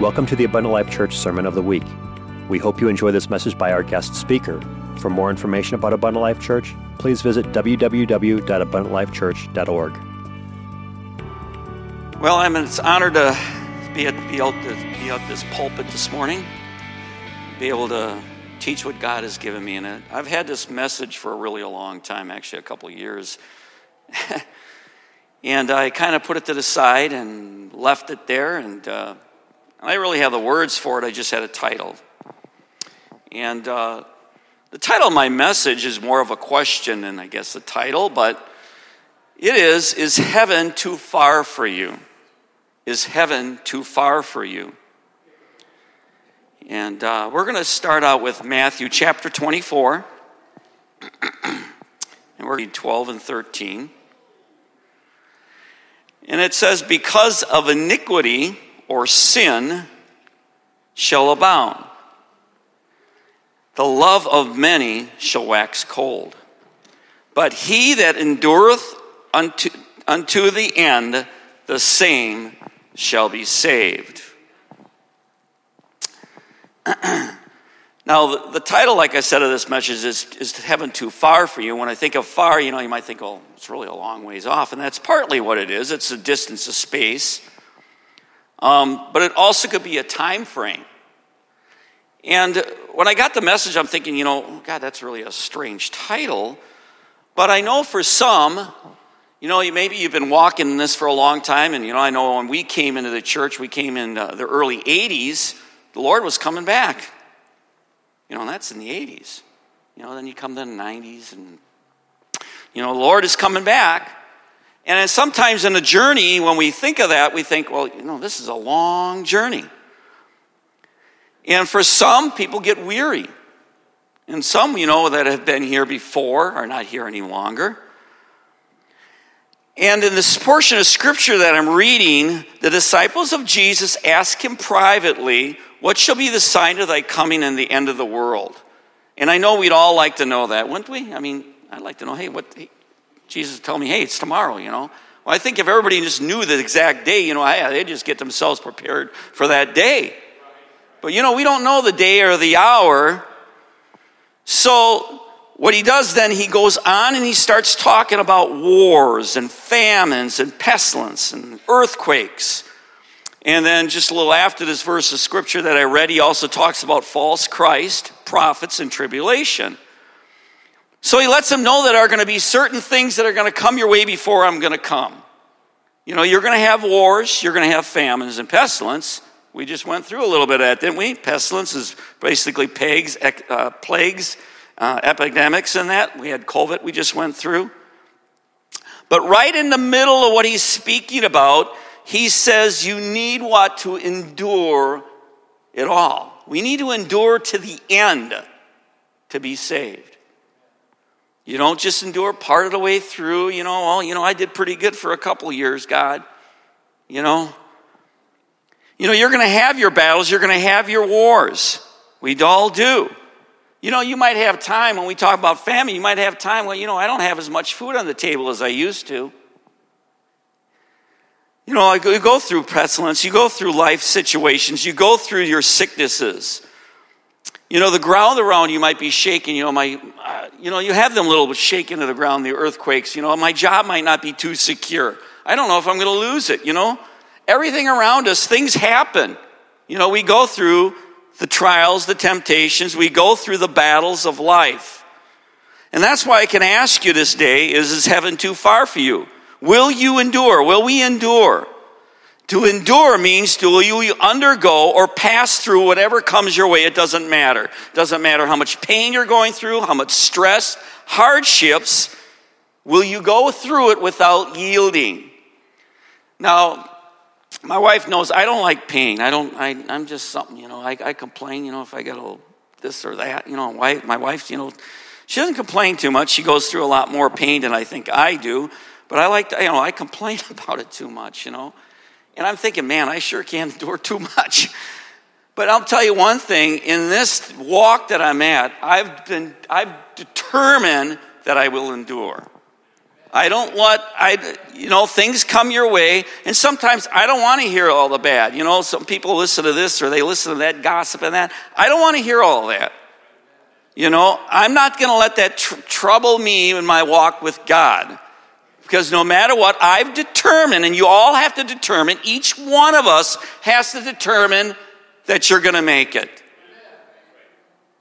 Welcome to the Abundant Life Church Sermon of the Week. We hope you enjoy this message by our guest speaker. For more information about Abundant Life Church, please visit www.abundantlifechurch.org. Well, I'm it's an honor to be, at, be, to be at this pulpit this morning, be able to teach what God has given me in it. I've had this message for a really a long time, actually a couple years. and I kind of put it to the side and left it there. And uh, I really have the words for it, I just had a title. And uh, the title of my message is more of a question than, I guess, the title, but it is Is heaven too far for you? Is heaven too far for you? And uh, we're going to start out with Matthew chapter 24, and we're read 12 and 13. And it says, Because of iniquity or sin shall abound, the love of many shall wax cold. But he that endureth unto, unto the end, the same shall be saved. now, the, the, title, like I said, of this message is, is Heaven Too Far for You. When I think of far, you know, you might think, oh, it's really a long ways off. And that's partly what it is it's a distance of space. Um, but it also could be a time frame. And when I got the message, I'm thinking, you know, God, that's really a strange title. But I know for some, you know, maybe you've been walking in this for a long time, and you know, I know when we came into the church, we came in uh, the early 80s, the Lord was coming back. You know, and that's in the 80s. You know, then you come to the 90s, and, you know, the Lord is coming back. And sometimes in a journey, when we think of that, we think, well, you know, this is a long journey. And for some, people get weary. And some, you know, that have been here before are not here any longer. And in this portion of scripture that I'm reading, the disciples of Jesus ask him privately, What shall be the sign of thy coming and the end of the world? And I know we'd all like to know that, wouldn't we? I mean, I'd like to know, hey, what Jesus tell me, hey, it's tomorrow, you know. Well, I think if everybody just knew the exact day, you know, they'd just get themselves prepared for that day. But you know, we don't know the day or the hour. So what he does then, he goes on and he starts talking about wars and famines and pestilence and earthquakes. And then, just a little after this verse of scripture that I read, he also talks about false Christ, prophets, and tribulation. So he lets them know that are going to be certain things that are going to come your way before I'm going to come. You know, you're going to have wars, you're going to have famines and pestilence. We just went through a little bit of that, didn't we? Pestilence is basically plagues, uh, plagues uh, epidemics and that. We had COVID we just went through. But right in the middle of what he's speaking about, he says you need what? To endure it all. We need to endure to the end to be saved. You don't just endure part of the way through, you know, well, you know, I did pretty good for a couple years, God. You know. You know, you're going to have your battles, you're going to have your wars. We all do. You know, you might have time when we talk about family, you might have time when, you know, I don't have as much food on the table as I used to. You know, you go through pestilence, you go through life situations, you go through your sicknesses. You know, the ground around you might be shaking. You know, my, uh, you know, you have them little shaking to the ground, the earthquakes. You know, my job might not be too secure. I don't know if I'm going to lose it. You know, everything around us, things happen. You know, we go through the trials, the temptations, we go through the battles of life. And that's why I can ask you this day is, is heaven too far for you? Will you endure? Will we endure? To endure means to you undergo or pass through whatever comes your way. It doesn't matter. It doesn't matter how much pain you're going through, how much stress, hardships. Will you go through it without yielding? Now, my wife knows I don't like pain. I don't, I, am just something, you know, I, I, complain, you know, if I get a little this or that, you know, wife, my wife, you know, she doesn't complain too much. She goes through a lot more pain than I think I do. But I like to, you know, I complain about it too much, you know. And I'm thinking, man, I sure can't endure too much. But I'll tell you one thing in this walk that I'm at, I've been, I've determined that I will endure. I don't want, I, you know, things come your way, and sometimes I don't want to hear all the bad. You know, some people listen to this or they listen to that gossip and that. I don't want to hear all that. You know, I'm not going to let that tr- trouble me in my walk with God. Because no matter what, I've determined, and you all have to determine, each one of us has to determine that you're going to make it.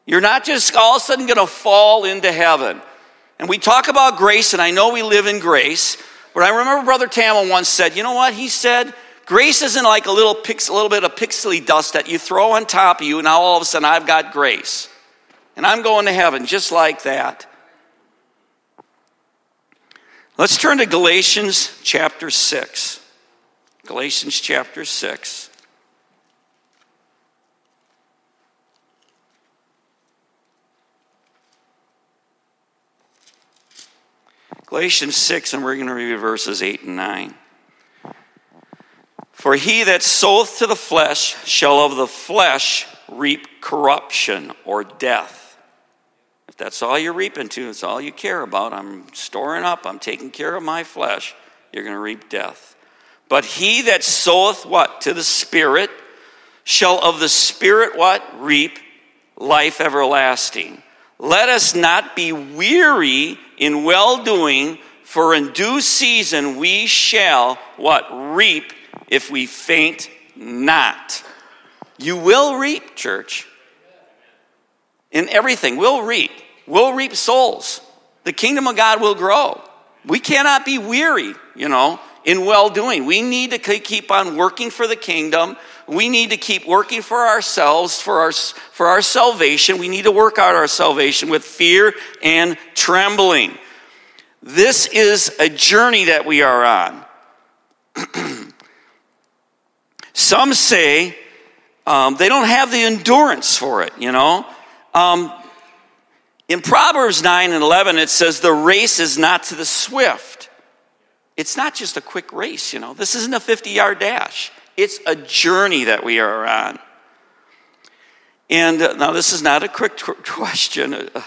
You're not just all of a sudden going to fall into heaven. And we talk about grace, and I know we live in grace, but I remember Brother Tamil once said, you know what? He said, grace isn't like a little, pix, a little bit of pixely dust that you throw on top of you, and now all of a sudden I've got grace. And I'm going to heaven just like that. Let's turn to Galatians chapter 6. Galatians chapter 6. Galatians 6, and we're going to read verses 8 and 9. For he that soweth to the flesh shall of the flesh reap corruption or death. That's all you're reaping to, it's all you care about. I'm storing up, I'm taking care of my flesh, you're going to reap death. But he that soweth what? To the Spirit shall of the Spirit what? Reap life everlasting. Let us not be weary in well doing, for in due season we shall what? Reap if we faint not. You will reap, church. In everything, we'll reap. We'll reap souls. The kingdom of God will grow. We cannot be weary, you know, in well doing. We need to keep on working for the kingdom we need to keep working for ourselves, for our, for our salvation. We need to work out our salvation with fear and trembling. This is a journey that we are on. Some say um, they don't have the endurance for it, you know. Um, in Proverbs 9 and 11, it says, The race is not to the swift. It's not just a quick race, you know. This isn't a 50 yard dash. It's a journey that we are on. And uh, now, this is not a quick tr- question, a,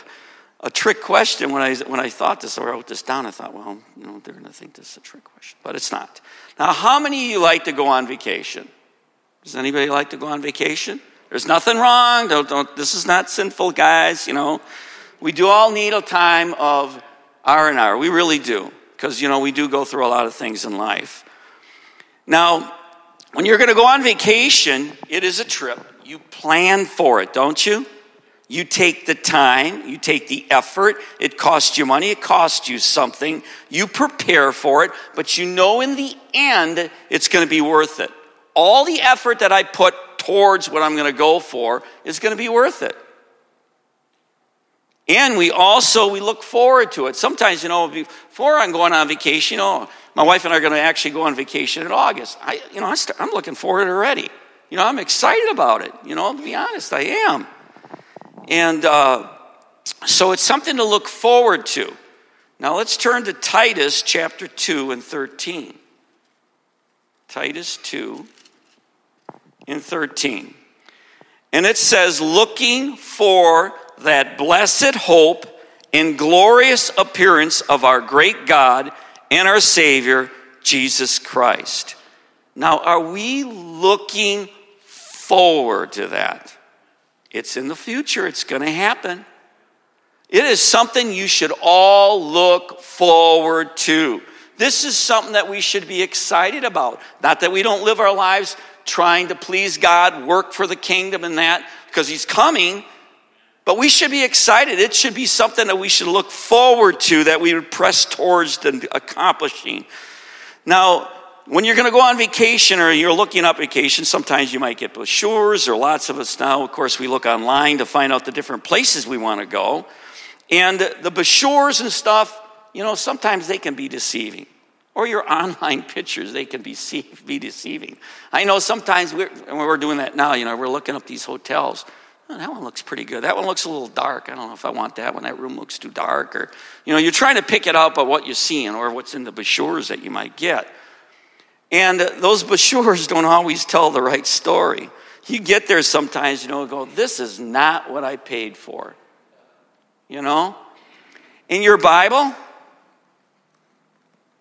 a, trick question. When I, when I thought this, I wrote this down, I thought, well, you know, they're going to think this is a trick question. But it's not. Now, how many of you like to go on vacation? Does anybody like to go on vacation? There's nothing wrong. Don't, don't, this is not sinful, guys. You know, we do all need a time of R and R. We really do, because you know we do go through a lot of things in life. Now, when you're going to go on vacation, it is a trip. You plan for it, don't you? You take the time, you take the effort. It costs you money, it costs you something. You prepare for it, but you know in the end it's going to be worth it. All the effort that I put towards what I'm going to go for is going to be worth it. And we also we look forward to it. Sometimes, you know, before I'm going on vacation, you know, my wife and I are going to actually go on vacation in August. I, you know, I am looking forward already. You know, I'm excited about it. You know, to be honest, I am. And uh, so it's something to look forward to. Now let's turn to Titus chapter 2 and 13. Titus 2 and 13. And it says, looking for that blessed hope and glorious appearance of our great God and our Savior, Jesus Christ. Now, are we looking forward to that? It's in the future, it's going to happen. It is something you should all look forward to. This is something that we should be excited about. Not that we don't live our lives trying to please God, work for the kingdom and that, because He's coming. But we should be excited. It should be something that we should look forward to, that we would press towards and accomplishing. Now, when you're going to go on vacation or you're looking up vacation, sometimes you might get brochures, or lots of us now, of course, we look online to find out the different places we want to go. And the brochures and stuff, you know, sometimes they can be deceiving. Or your online pictures, they can be, be deceiving. I know sometimes we're, we're doing that now, you know, we're looking up these hotels oh, that one looks pretty good. That one looks a little dark. I don't know if I want that one. That room looks too dark. Or, you know, you're trying to pick it up by what you're seeing or what's in the brochures that you might get. And those brochures don't always tell the right story. You get there sometimes, you know, go, this is not what I paid for. You know? In your Bible,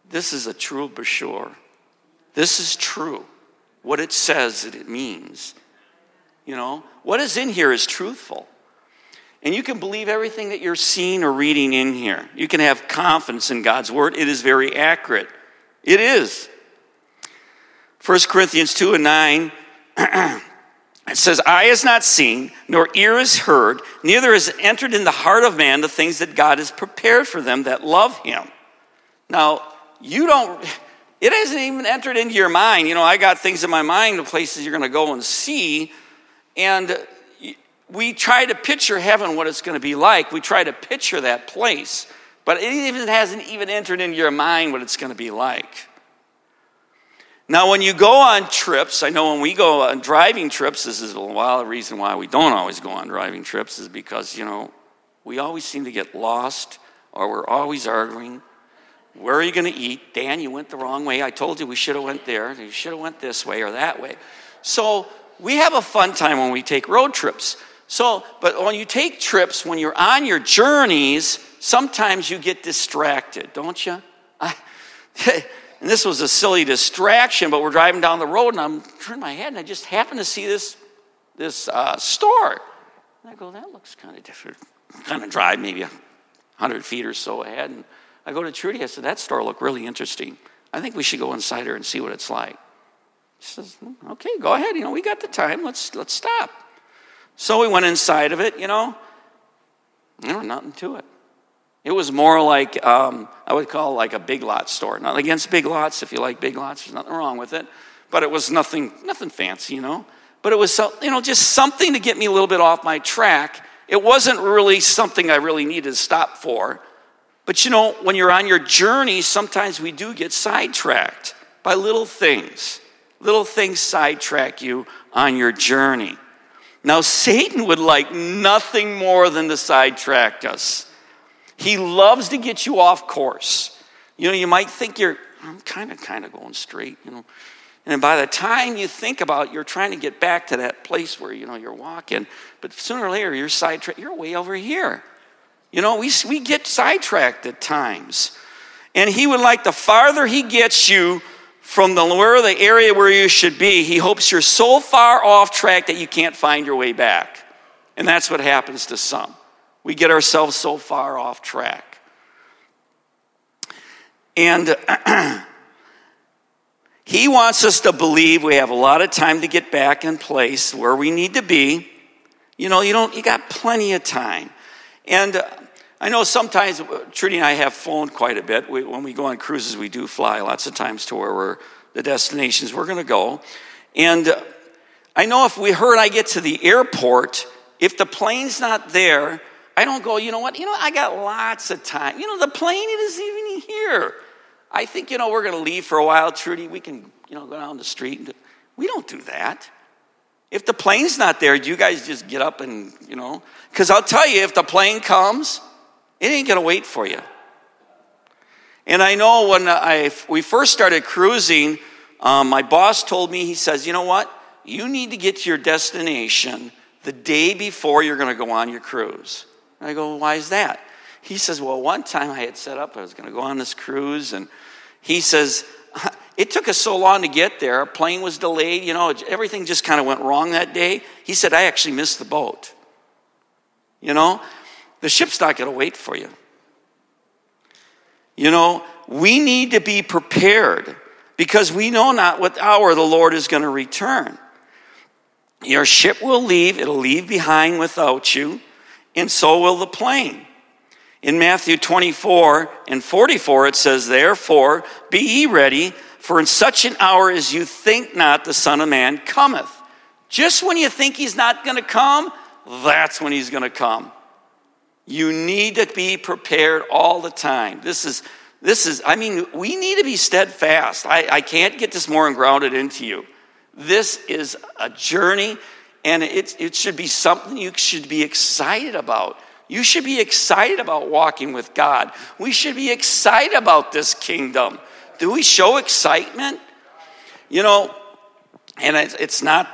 this is a true brochure. This is true. What it says that it means. You know, what is in here is truthful. And you can believe everything that you're seeing or reading in here. You can have confidence in God's word. It is very accurate. It is. 1 Corinthians 2 and 9, it says, Eye has not seen, nor ear has heard, neither has entered in the heart of man the things that God has prepared for them that love him. Now, you don't, it hasn't even entered into your mind. You know, I got things in my mind, the places you're going to go and see, and we try to picture heaven, what it's going to be like. We try to picture that place, but it even hasn't even entered into your mind what it's going to be like. Now, when you go on trips, I know when we go on driving trips, this is a while the reason why we don't always go on driving trips is because, you know, we always seem to get lost or we're always arguing. Where are you going to eat? Dan, you went the wrong way. I told you we should have went there. You should have went this way or that way. So we have a fun time when we take road trips. So, but when you take trips, when you're on your journeys, sometimes you get distracted, don't you? I, and this was a silly distraction, but we're driving down the road and I'm turning my head and I just happen to see this, this uh, store. And I go, that looks kind of different. Kind of drive maybe 100 feet or so ahead. And I go to Trudy, I said, that store looked really interesting. I think we should go inside her and see what it's like. She says, okay, go ahead. You know, we got the time. Let's, let's stop. So we went inside of it, you know. There was nothing to it. It was more like, um, I would call like a big lot store. Not against big lots. If you like big lots, there's nothing wrong with it. But it was nothing, nothing fancy, you know. But it was, so, you know, just something to get me a little bit off my track. It wasn't really something I really needed to stop for. But you know, when you're on your journey, sometimes we do get sidetracked by little things. Little things sidetrack you on your journey. Now, Satan would like nothing more than to sidetrack us. He loves to get you off course. You know, you might think you're, I'm kind of, kind of going straight, you know. And by the time you think about it, you're trying to get back to that place where, you know, you're walking, but sooner or later you're sidetracked, you're way over here. You know, we, we get sidetracked at times. And he would like the farther he gets you from the where the area where you should be, he hopes you're so far off track that you can't find your way back. And that's what happens to some. We get ourselves so far off track. And he wants us to believe we have a lot of time to get back in place where we need to be. You know, you don't you got plenty of time. And uh, I know sometimes uh, Trudy and I have flown quite a bit. We, when we go on cruises, we do fly lots of times to where we're the destinations we're going to go. And uh, I know if we heard I get to the airport, if the plane's not there, I don't go, you know what, you know, I got lots of time. You know, the plane isn't even here. I think, you know, we're going to leave for a while, Trudy. We can, you know, go down the street. And we don't do that. If the plane's not there, do you guys just get up and, you know? Because I'll tell you, if the plane comes, it ain't going to wait for you. And I know when I, we first started cruising, um, my boss told me, he says, you know what? You need to get to your destination the day before you're going to go on your cruise. And I go, why is that? He says, well, one time I had set up, I was going to go on this cruise, and he says, it took us so long to get there. Our plane was delayed, you know, everything just kind of went wrong that day. He said, I actually missed the boat. You know, the ship's not going to wait for you. You know, we need to be prepared because we know not what hour the Lord is going to return. Your ship will leave, it'll leave behind without you, and so will the plane. In Matthew 24 and 44, it says, Therefore, be ye ready, for in such an hour as you think not, the Son of Man cometh. Just when you think he's not going to come, that's when he's going to come. You need to be prepared all the time. This is, this is I mean, we need to be steadfast. I, I can't get this more grounded into you. This is a journey, and it, it should be something you should be excited about. You should be excited about walking with God. We should be excited about this kingdom. Do we show excitement? You know, and it's not,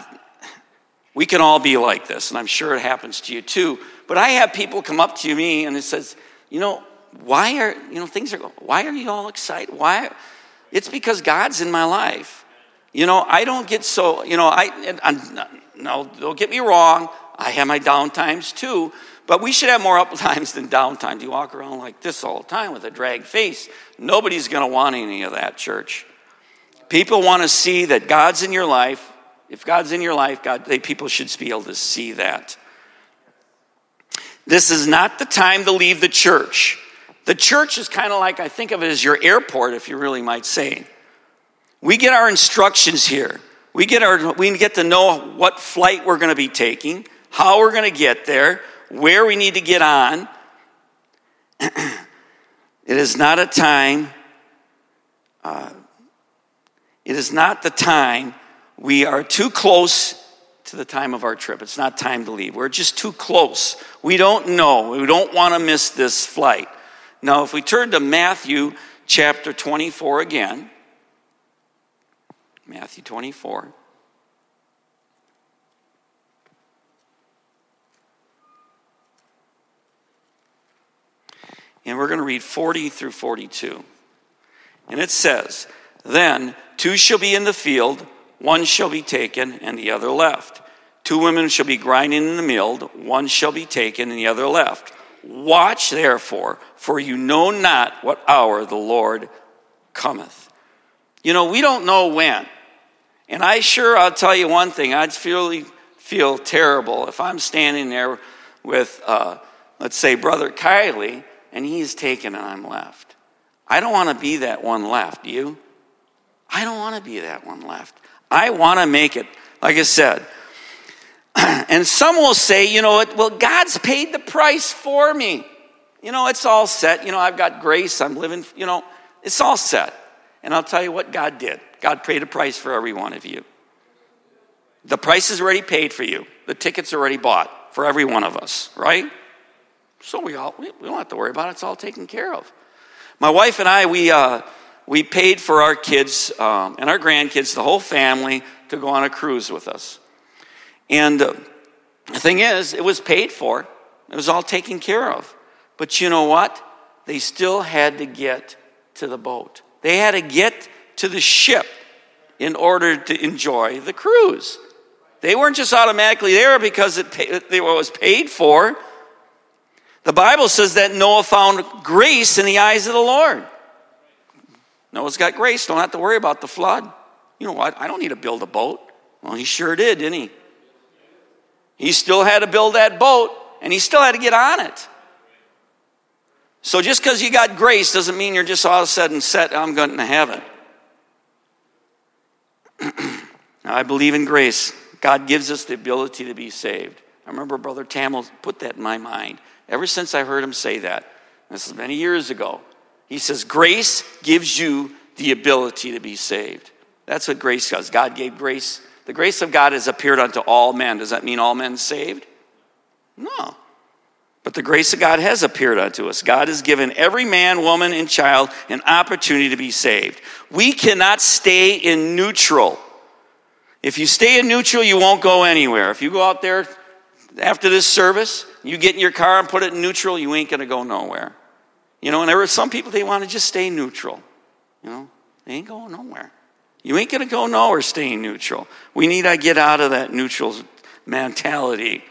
we can all be like this, and I'm sure it happens to you too. But I have people come up to me and it says, you know, why are, you know, things are, why are you all excited? Why? It's because God's in my life. You know, I don't get so, you know, I, I no, don't get me wrong. I have my down times too, but we should have more up times than down times. You walk around like this all the time with a drag face. Nobody's going to want any of that, church. People want to see that God's in your life. If God's in your life, God, they, people should be able to see that. This is not the time to leave the church. The church is kind of like, I think of it as your airport, if you really might say. We get our instructions here. We get, our, we get to know what flight we're going to be taking, how we're going to get there, where we need to get on. it is not a time, uh, it is not the time we are too close the time of our trip. It's not time to leave. We're just too close. We don't know. We don't want to miss this flight. Now, if we turn to Matthew chapter 24 again, Matthew 24. And we're going to read 40 through 42. And it says, Then two shall be in the field one shall be taken and the other left. Two women shall be grinding in the mill, one shall be taken and the other left. Watch therefore, for you know not what hour the Lord cometh. You know, we don't know when. And I sure, I'll tell you one thing, I'd feel, feel terrible if I'm standing there with, uh, let's say, Brother Kylie, and he's taken and I'm left. I don't want to be that one left. Do you? I don't want to be that one left. I want to make it, like I said. And some will say, you know what, well, God's paid the price for me. You know, it's all set. You know, I've got grace. I'm living, you know, it's all set. And I'll tell you what God did God paid a price for every one of you. The price is already paid for you, the ticket's already bought for every one of us, right? So we all, we, we don't have to worry about it. It's all taken care of. My wife and I, we, uh, we paid for our kids um, and our grandkids, the whole family, to go on a cruise with us. And the thing is, it was paid for, it was all taken care of. But you know what? They still had to get to the boat, they had to get to the ship in order to enjoy the cruise. They weren't just automatically there because it was paid for. The Bible says that Noah found grace in the eyes of the Lord. Noah's got grace, don't have to worry about the flood. You know what? I don't need to build a boat. Well, he sure did, didn't he? He still had to build that boat, and he still had to get on it. So just because you got grace doesn't mean you're just all of a sudden set, I'm going to heaven. I believe in grace. God gives us the ability to be saved. I remember Brother Tamil put that in my mind ever since I heard him say that. This is many years ago. He says, Grace gives you the ability to be saved. That's what grace does. God gave grace. The grace of God has appeared unto all men. Does that mean all men saved? No. But the grace of God has appeared unto us. God has given every man, woman, and child an opportunity to be saved. We cannot stay in neutral. If you stay in neutral, you won't go anywhere. If you go out there after this service, you get in your car and put it in neutral, you ain't going to go nowhere. You know, and there are some people, they want to just stay neutral. You know, they ain't going nowhere. You ain't going to go nowhere staying neutral. We need to get out of that neutral mentality.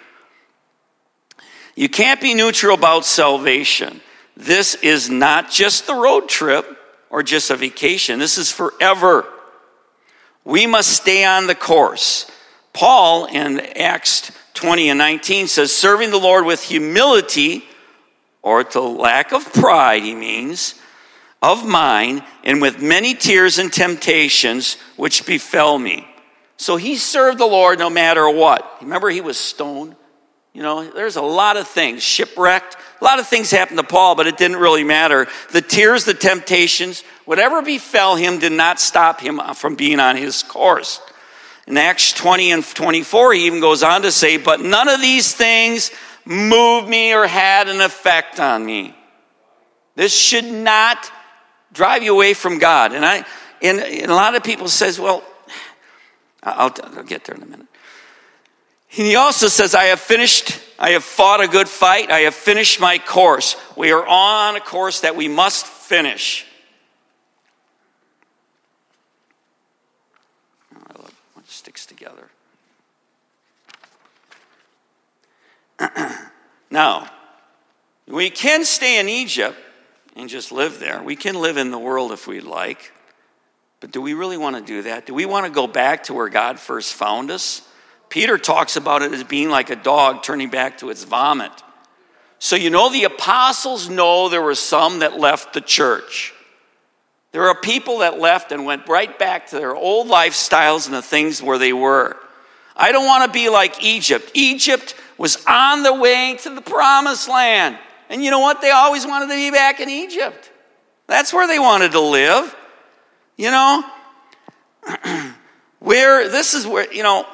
You can't be neutral about salvation. This is not just the road trip or just a vacation. This is forever. We must stay on the course. Paul in Acts 20 and 19 says, serving the Lord with humility or to lack of pride, he means, of mine, and with many tears and temptations which befell me. So he served the Lord no matter what. Remember, he was stoned. You know, there's a lot of things, shipwrecked. A lot of things happened to Paul, but it didn't really matter. The tears, the temptations, whatever befell him did not stop him from being on his course. In Acts 20 and 24, he even goes on to say, But none of these things moved me or had an effect on me. This should not drive you away from God. And I, and, and a lot of people says, well, I'll, I'll get there in a minute. And he also says, I have finished I have fought a good fight. I have finished my course. We are on a course that we must finish. I love sticks together. now, we can stay in Egypt and just live there. We can live in the world if we'd like. But do we really want to do that? Do we want to go back to where God first found us? Peter talks about it as being like a dog turning back to its vomit. So, you know, the apostles know there were some that left the church. There are people that left and went right back to their old lifestyles and the things where they were. I don't want to be like Egypt. Egypt was on the way to the promised land. And you know what? They always wanted to be back in Egypt. That's where they wanted to live. You know? where, this is where, you know,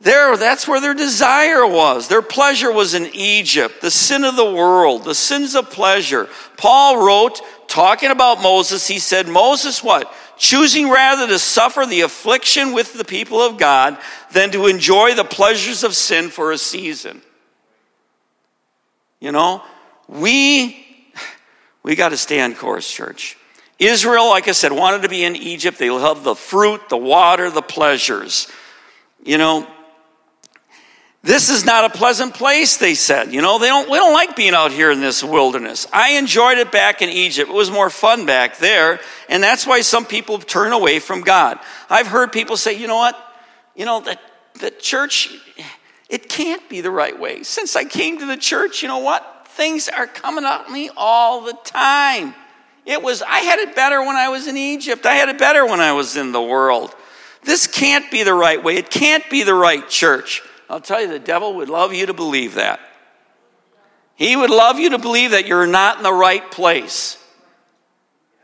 there, that's where their desire was. Their pleasure was in Egypt, the sin of the world, the sins of pleasure. Paul wrote, talking about Moses, he said, Moses, what? Choosing rather to suffer the affliction with the people of God than to enjoy the pleasures of sin for a season. You know, we, we got to stay on course, church. Israel, like I said, wanted to be in Egypt. They love the fruit, the water, the pleasures. You know, this is not a pleasant place, they said. You know, they don't, we don't like being out here in this wilderness. I enjoyed it back in Egypt. It was more fun back there. And that's why some people turn away from God. I've heard people say, you know what? You know, the, the church, it can't be the right way. Since I came to the church, you know what? Things are coming at me all the time. It was, I had it better when I was in Egypt. I had it better when I was in the world. This can't be the right way. It can't be the right church. I'll tell you, the devil would love you to believe that. He would love you to believe that you're not in the right place.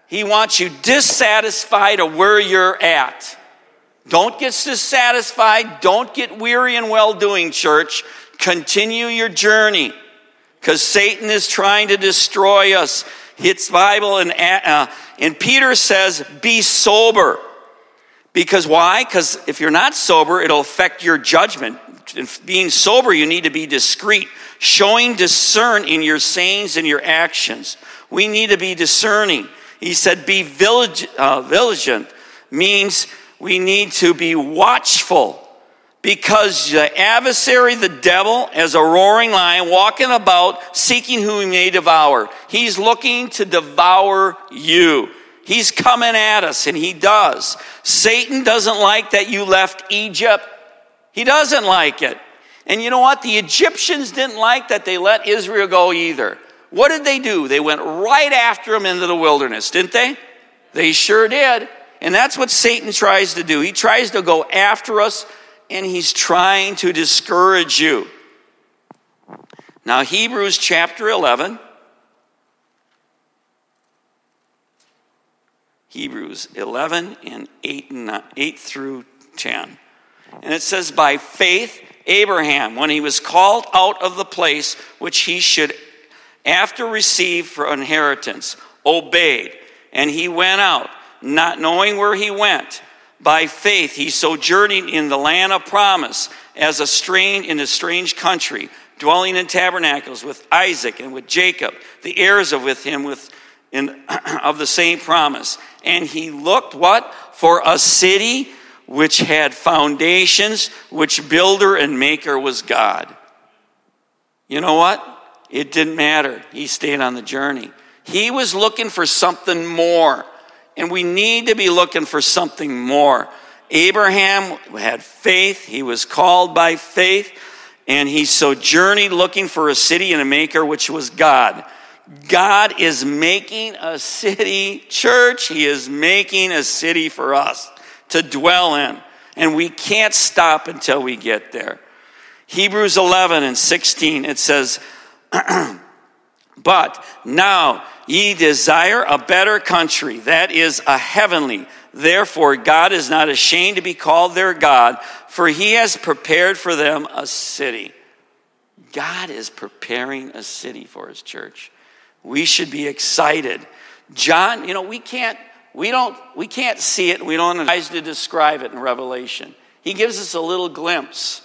He wants you dissatisfied of where you're at. Don't get dissatisfied. Don't get weary in well doing, church. Continue your journey because Satan is trying to destroy us. It's Bible, and, uh, and Peter says, Be sober. Because why? Because if you're not sober, it'll affect your judgment being sober, you need to be discreet, showing discern in your sayings and your actions. We need to be discerning. He said, be uh, vigilant, means we need to be watchful because the adversary, the devil, as a roaring lion, walking about seeking whom he may devour. He's looking to devour you. He's coming at us, and he does. Satan doesn't like that you left Egypt. He doesn't like it. And you know what? The Egyptians didn't like that they let Israel go either. What did they do? They went right after him into the wilderness, didn't they? They sure did. And that's what Satan tries to do. He tries to go after us and he's trying to discourage you. Now, Hebrews chapter 11. Hebrews 11 and 8, and 8 through 10. And it says, By faith, Abraham, when he was called out of the place which he should after receive for inheritance, obeyed. And he went out, not knowing where he went. By faith, he sojourned in the land of promise as a strange in a strange country, dwelling in tabernacles with Isaac and with Jacob, the heirs of with him with in, of the same promise. And he looked what for a city which had foundations, which builder and maker was God. You know what? It didn't matter. He stayed on the journey. He was looking for something more. And we need to be looking for something more. Abraham had faith. He was called by faith. And he sojourned looking for a city and a maker, which was God. God is making a city, church. He is making a city for us to dwell in. And we can't stop until we get there. Hebrews 11 and 16, it says, But now ye desire a better country, that is a heavenly. Therefore, God is not ashamed to be called their God, for he has prepared for them a city. God is preparing a city for his church. We should be excited. John, you know, we can't we don't we can't see it we don't know to describe it in revelation he gives us a little glimpse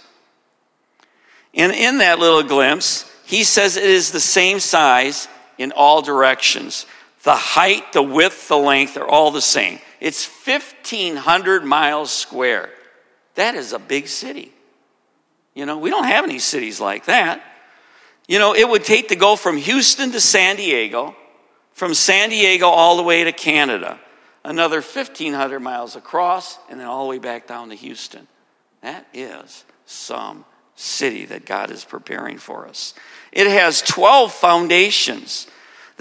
And in that little glimpse, he says it is the same size in all directions. The height, the width, the length are all the same. It's 1,500 miles square. That is a big city. You know, we don't have any cities like that. You know, it would take to go from Houston to San Diego, from San Diego all the way to Canada, another 1,500 miles across, and then all the way back down to Houston. That is some city that God is preparing for us. It has 12 foundations.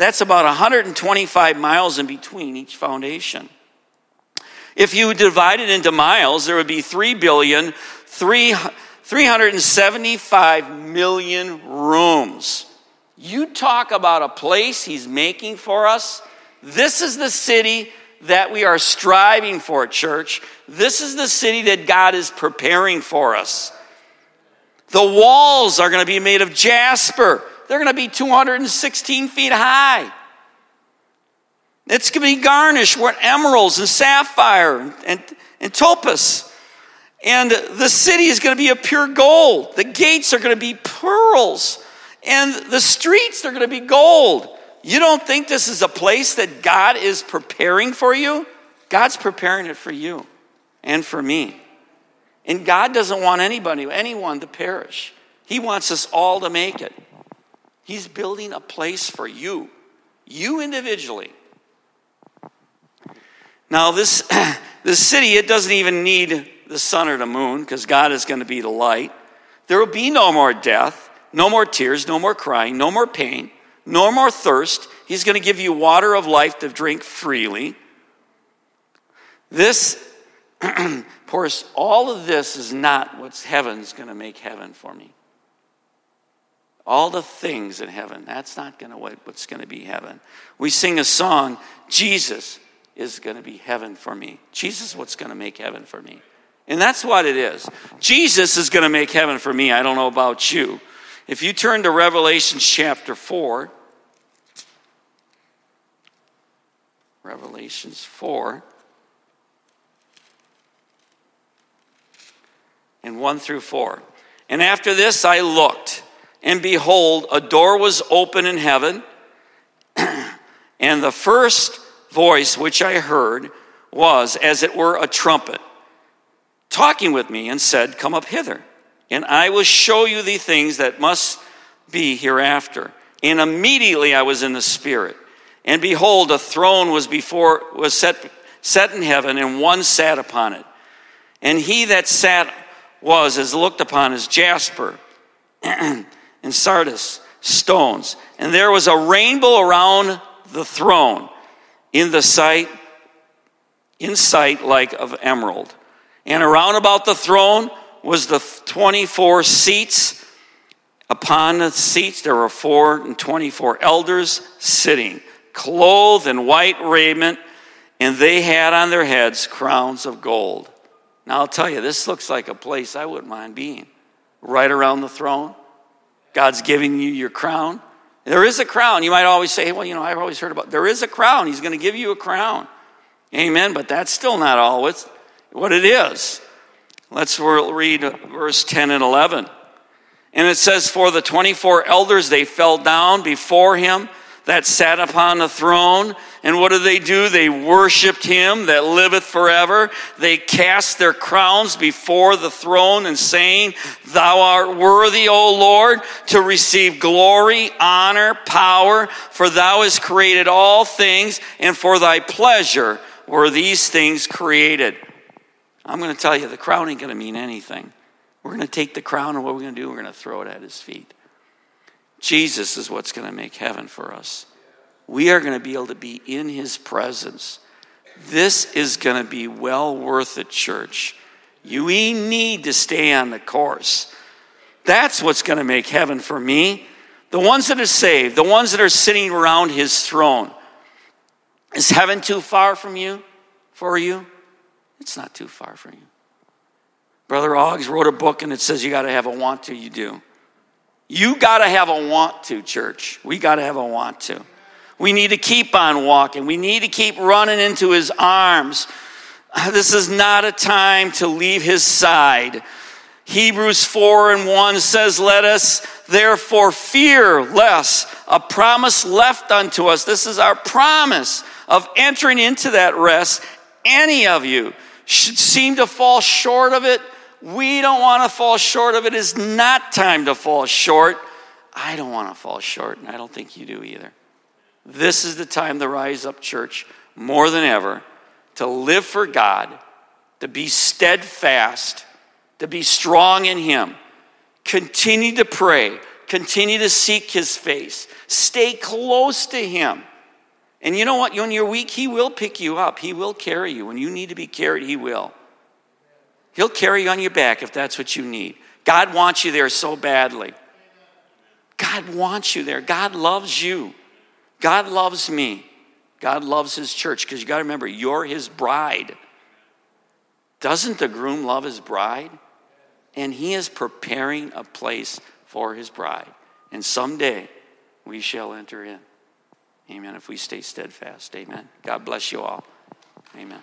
That's about 125 miles in between each foundation. If you divide it into miles, there would be 3 billion, 3, 375 million rooms. You talk about a place he's making for us. This is the city that we are striving for, church. This is the city that God is preparing for us. The walls are going to be made of jasper. They're going to be 216 feet high. It's going to be garnished with emeralds and sapphire and, and, and topaz. And the city is going to be a pure gold. The gates are going to be pearls. And the streets are going to be gold. You don't think this is a place that God is preparing for you? God's preparing it for you and for me. And God doesn't want anybody, anyone to perish. He wants us all to make it. He's building a place for you, you individually. Now, this, this city, it doesn't even need the sun or the moon because God is going to be the light. There will be no more death, no more tears, no more crying, no more pain, no more thirst. He's going to give you water of life to drink freely. This of course, all of this is not what heaven's going to make heaven for me. All the things in heaven, that's not going to what's going to be heaven. We sing a song, Jesus is going to be heaven for me. Jesus what's going to make heaven for me. And that's what it is. Jesus is going to make heaven for me. I don't know about you. If you turn to Revelation chapter 4, Revelations 4, and 1 through 4. And after this I looked, and behold, a door was open in heaven, and the first voice which I heard was as it were a trumpet, talking with me, and said, Come up hither, and I will show you the things that must be hereafter. And immediately I was in the Spirit. And behold, a throne was before was set, set in heaven, and one sat upon it. And he that sat was as looked upon as jasper and sardis stones. And there was a rainbow around the throne in the sight, in sight like of emerald. And around about the throne was the 24 seats. Upon the seats there were four and 24 elders sitting, clothed in white raiment, and they had on their heads crowns of gold. Now, I'll tell you, this looks like a place I wouldn't mind being. Right around the throne. God's giving you your crown. There is a crown. You might always say, well, you know, I've always heard about there is a crown. He's going to give you a crown. Amen. But that's still not all it's what it is. Let's read verse 10 and 11. And it says, For the 24 elders, they fell down before him that sat upon the throne. And what did they do? They worshiped him that liveth forever. They cast their crowns before the throne and saying, Thou art worthy, O Lord, to receive glory, honor, power, for thou hast created all things, and for thy pleasure were these things created. I'm going to tell you, the crown ain't going to mean anything. We're going to take the crown, and what we're going to do, we're going to throw it at his feet. Jesus is what's going to make heaven for us. We are going to be able to be in his presence. This is going to be well worth it, church. You we need to stay on the course. That's what's going to make heaven for me. The ones that are saved, the ones that are sitting around his throne. Is heaven too far from you? For you? It's not too far from you. Brother Oggs wrote a book and it says you got to have a want to, you do. You got to have a want to, church. We got to have a want to. We need to keep on walking. We need to keep running into his arms. This is not a time to leave his side. Hebrews 4 and 1 says, Let us therefore fear less a promise left unto us. This is our promise of entering into that rest. Any of you should seem to fall short of it. We don't want to fall short of it. It is not time to fall short. I don't want to fall short, and I don't think you do either. This is the time to rise up, church, more than ever, to live for God, to be steadfast, to be strong in Him. Continue to pray, continue to seek His face, stay close to Him. And you know what? When you're weak, He will pick you up, He will carry you. When you need to be carried, He will. He'll carry you on your back if that's what you need. God wants you there so badly. God wants you there. God loves you. God loves me. God loves his church because you got to remember, you're his bride. Doesn't the groom love his bride? And he is preparing a place for his bride. And someday we shall enter in. Amen. If we stay steadfast. Amen. God bless you all. Amen.